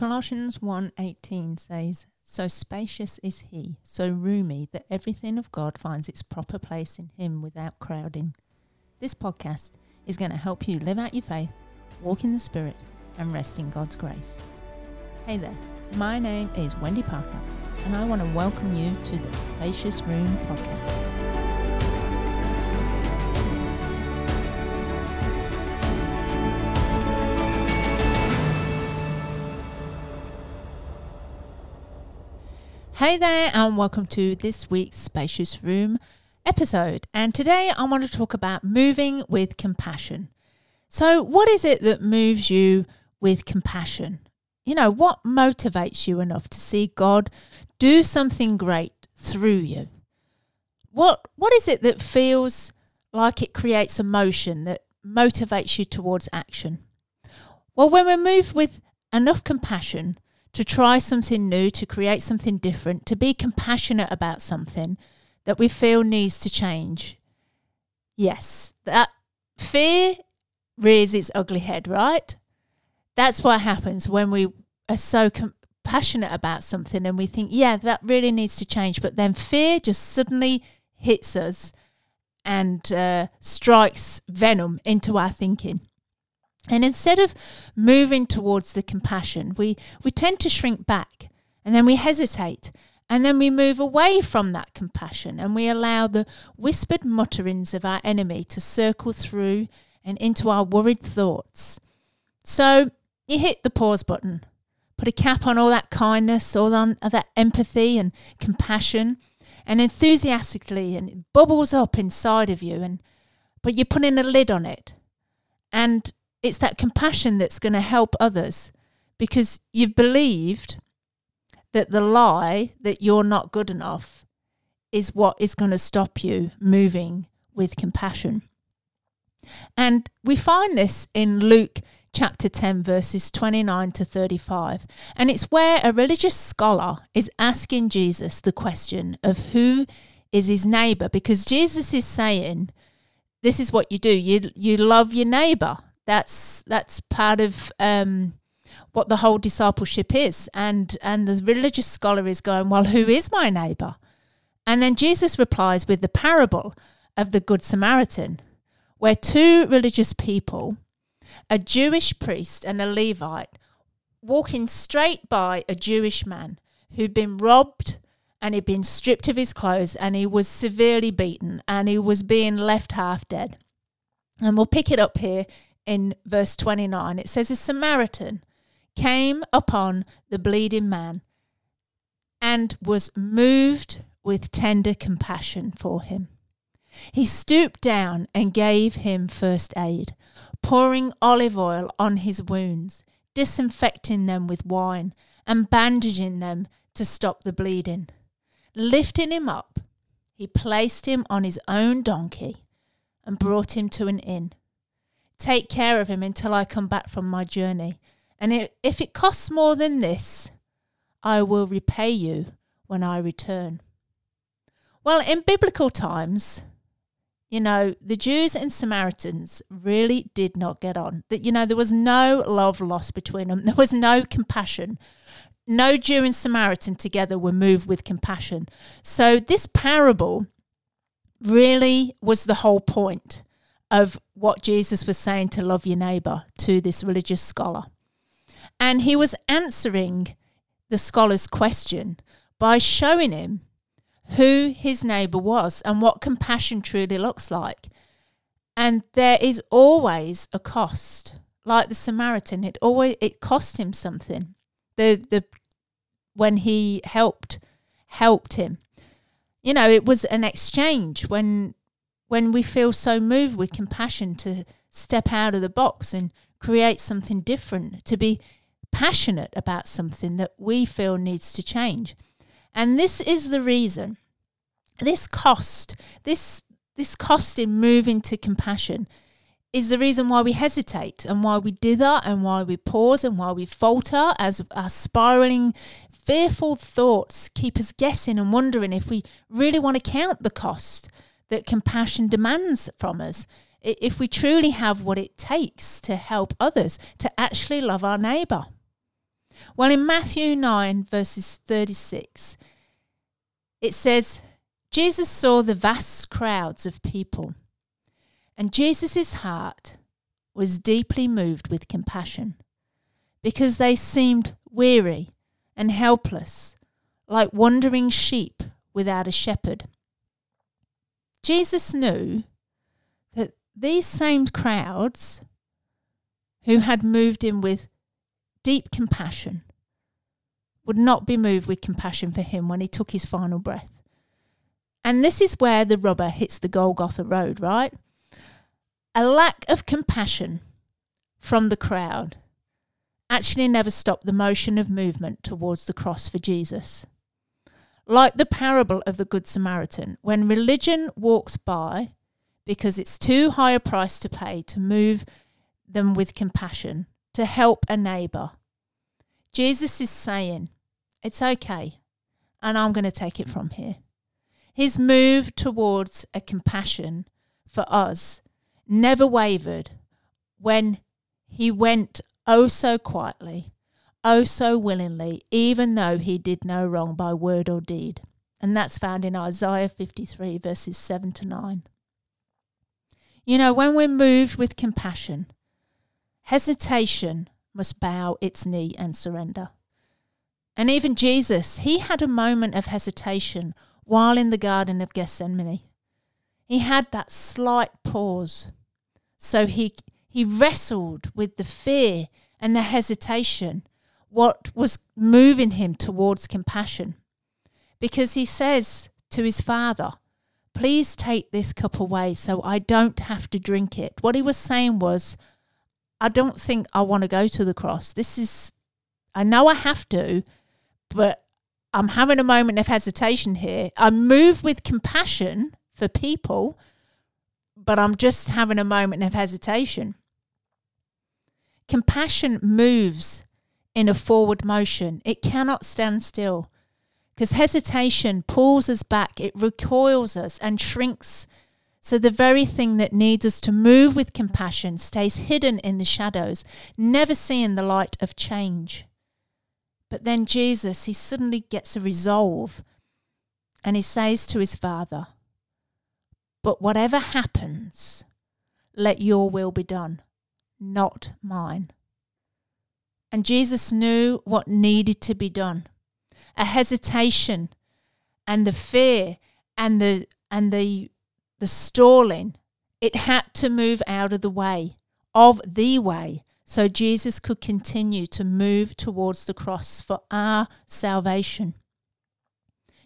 Colossians 1:18 says, "So spacious is he, so roomy that everything of God finds its proper place in him without crowding." This podcast is going to help you live out your faith, walk in the spirit, and rest in God's grace. Hey there. My name is Wendy Parker, and I want to welcome you to the Spacious Room podcast. Hey there, and welcome to this week's Spacious Room episode. And today I want to talk about moving with compassion. So, what is it that moves you with compassion? You know, what motivates you enough to see God do something great through you? What what is it that feels like it creates emotion that motivates you towards action? Well, when we're moved with enough compassion, to try something new, to create something different, to be compassionate about something that we feel needs to change. Yes, that fear rears its ugly head, right? That's what happens when we are so com- passionate about something and we think, yeah, that really needs to change. But then fear just suddenly hits us and uh, strikes venom into our thinking. And instead of moving towards the compassion, we, we tend to shrink back and then we hesitate and then we move away from that compassion and we allow the whispered mutterings of our enemy to circle through and into our worried thoughts. So you hit the pause button, put a cap on all that kindness, all on uh, that empathy and compassion, and enthusiastically, and it bubbles up inside of you, and but you're putting a lid on it. And it's that compassion that's going to help others because you've believed that the lie that you're not good enough is what is going to stop you moving with compassion. And we find this in Luke chapter 10, verses 29 to 35. And it's where a religious scholar is asking Jesus the question of who is his neighbor, because Jesus is saying, This is what you do you, you love your neighbor. That's that's part of um, what the whole discipleship is. And and the religious scholar is going, well, who is my neighbor? And then Jesus replies with the parable of the Good Samaritan, where two religious people, a Jewish priest and a Levite, walking straight by a Jewish man who'd been robbed and he'd been stripped of his clothes and he was severely beaten and he was being left half dead. And we'll pick it up here in verse 29. It says, A Samaritan came upon the bleeding man and was moved with tender compassion for him. He stooped down and gave him first aid, pouring olive oil on his wounds, disinfecting them with wine, and bandaging them to stop the bleeding. Lifting him up, he placed him on his own donkey and brought him to an inn take care of him until I come back from my journey. And it, if it costs more than this, I will repay you when I return. Well, in biblical times, you know, the Jews and Samaritans really did not get on. That you know, there was no love lost between them. There was no compassion. No Jew and Samaritan together were moved with compassion. So this parable really was the whole point of what Jesus was saying to love your neighbor to this religious scholar. And he was answering the scholar's question by showing him who his neighbor was and what compassion truly looks like. And there is always a cost. Like the Samaritan, it always it cost him something. The the when he helped helped him. You know, it was an exchange when when we feel so moved with compassion to step out of the box and create something different, to be passionate about something that we feel needs to change. And this is the reason. This cost, this this cost in moving to compassion is the reason why we hesitate and why we dither and why we pause and why we falter as our spiraling fearful thoughts keep us guessing and wondering if we really want to count the cost that compassion demands from us. If we truly have what it takes to help others, to actually love our neighbour. Well, in Matthew 9, verses 36, it says, Jesus saw the vast crowds of people, and Jesus' heart was deeply moved with compassion because they seemed weary and helpless, like wandering sheep without a shepherd. Jesus knew that these same crowds who had moved him with deep compassion would not be moved with compassion for him when he took his final breath. And this is where the rubber hits the Golgotha road, right? A lack of compassion from the crowd actually never stopped the motion of movement towards the cross for Jesus. Like the parable of the Good Samaritan, when religion walks by because it's too high a price to pay to move them with compassion, to help a neighbour, Jesus is saying, It's okay, and I'm going to take it from here. His move towards a compassion for us never wavered when he went oh so quietly, oh so willingly, even though he did no wrong by word or deed. And that's found in Isaiah 53, verses 7 to 9. You know, when we're moved with compassion, hesitation must bow its knee and surrender. And even Jesus, he had a moment of hesitation while in the Garden of Gethsemane. He had that slight pause. So he, he wrestled with the fear and the hesitation, what was moving him towards compassion. Because he says to his father, Please take this cup away so I don't have to drink it. What he was saying was, I don't think I want to go to the cross. This is, I know I have to, but I'm having a moment of hesitation here. I move with compassion for people, but I'm just having a moment of hesitation. Compassion moves in a forward motion, it cannot stand still because hesitation pulls us back, it recoils us and shrinks. So, the very thing that needs us to move with compassion stays hidden in the shadows, never seeing the light of change. But then Jesus, he suddenly gets a resolve and he says to his father, But whatever happens, let your will be done not mine. And Jesus knew what needed to be done. A hesitation and the fear and the and the the stalling, it had to move out of the way, of the way, so Jesus could continue to move towards the cross for our salvation.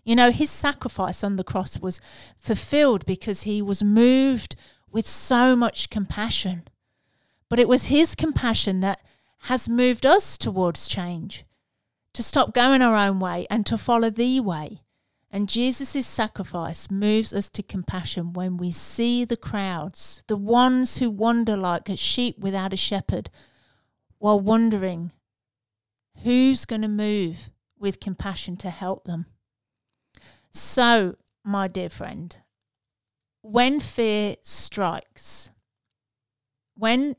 You know, his sacrifice on the cross was fulfilled because he was moved with so much compassion. But it was His compassion that has moved us towards change, to stop going our own way and to follow the way. And Jesus' sacrifice moves us to compassion when we see the crowds, the ones who wander like a sheep without a shepherd, while wondering who's going to move with compassion to help them. So, my dear friend, when fear strikes, when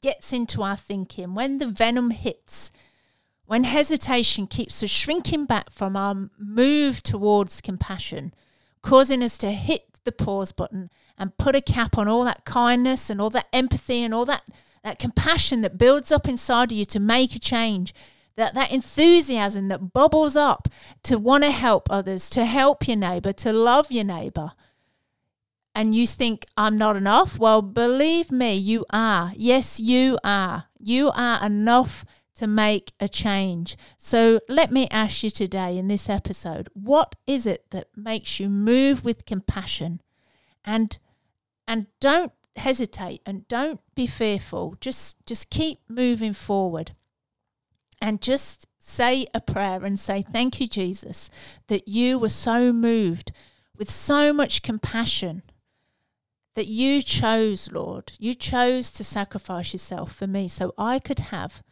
gets into our thinking, when the venom hits, when hesitation keeps us shrinking back from our move towards compassion, causing us to hit the pause button and put a cap on all that kindness and all that empathy and all that, that compassion that builds up inside of you to make a change, that, that enthusiasm that bubbles up to want to help others, to help your neighbor, to love your neighbor and you think I'm not enough, well, believe me, you are. Yes, you are. You are enough to make a change. So let me ask you today in this episode what is it that makes you move with compassion? And and don't hesitate and don't be fearful. Just just keep moving forward. And just say a prayer and say thank you Jesus that you were so moved with so much compassion that you chose, Lord. You chose to sacrifice yourself for me so I could have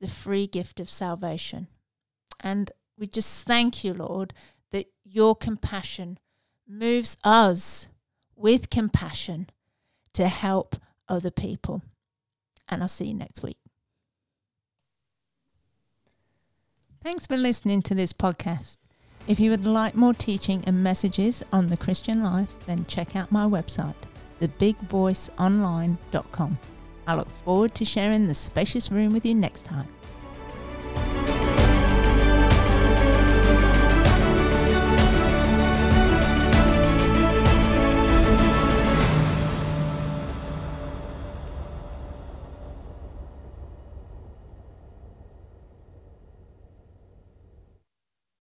the free gift of salvation. And we just thank you, Lord, that your compassion moves us with compassion to help other people. And I'll see you next week. Thanks for listening to this podcast. If you would like more teaching and messages on the Christian life, then check out my website, thebigvoiceonline.com. I look forward to sharing the spacious room with you next time.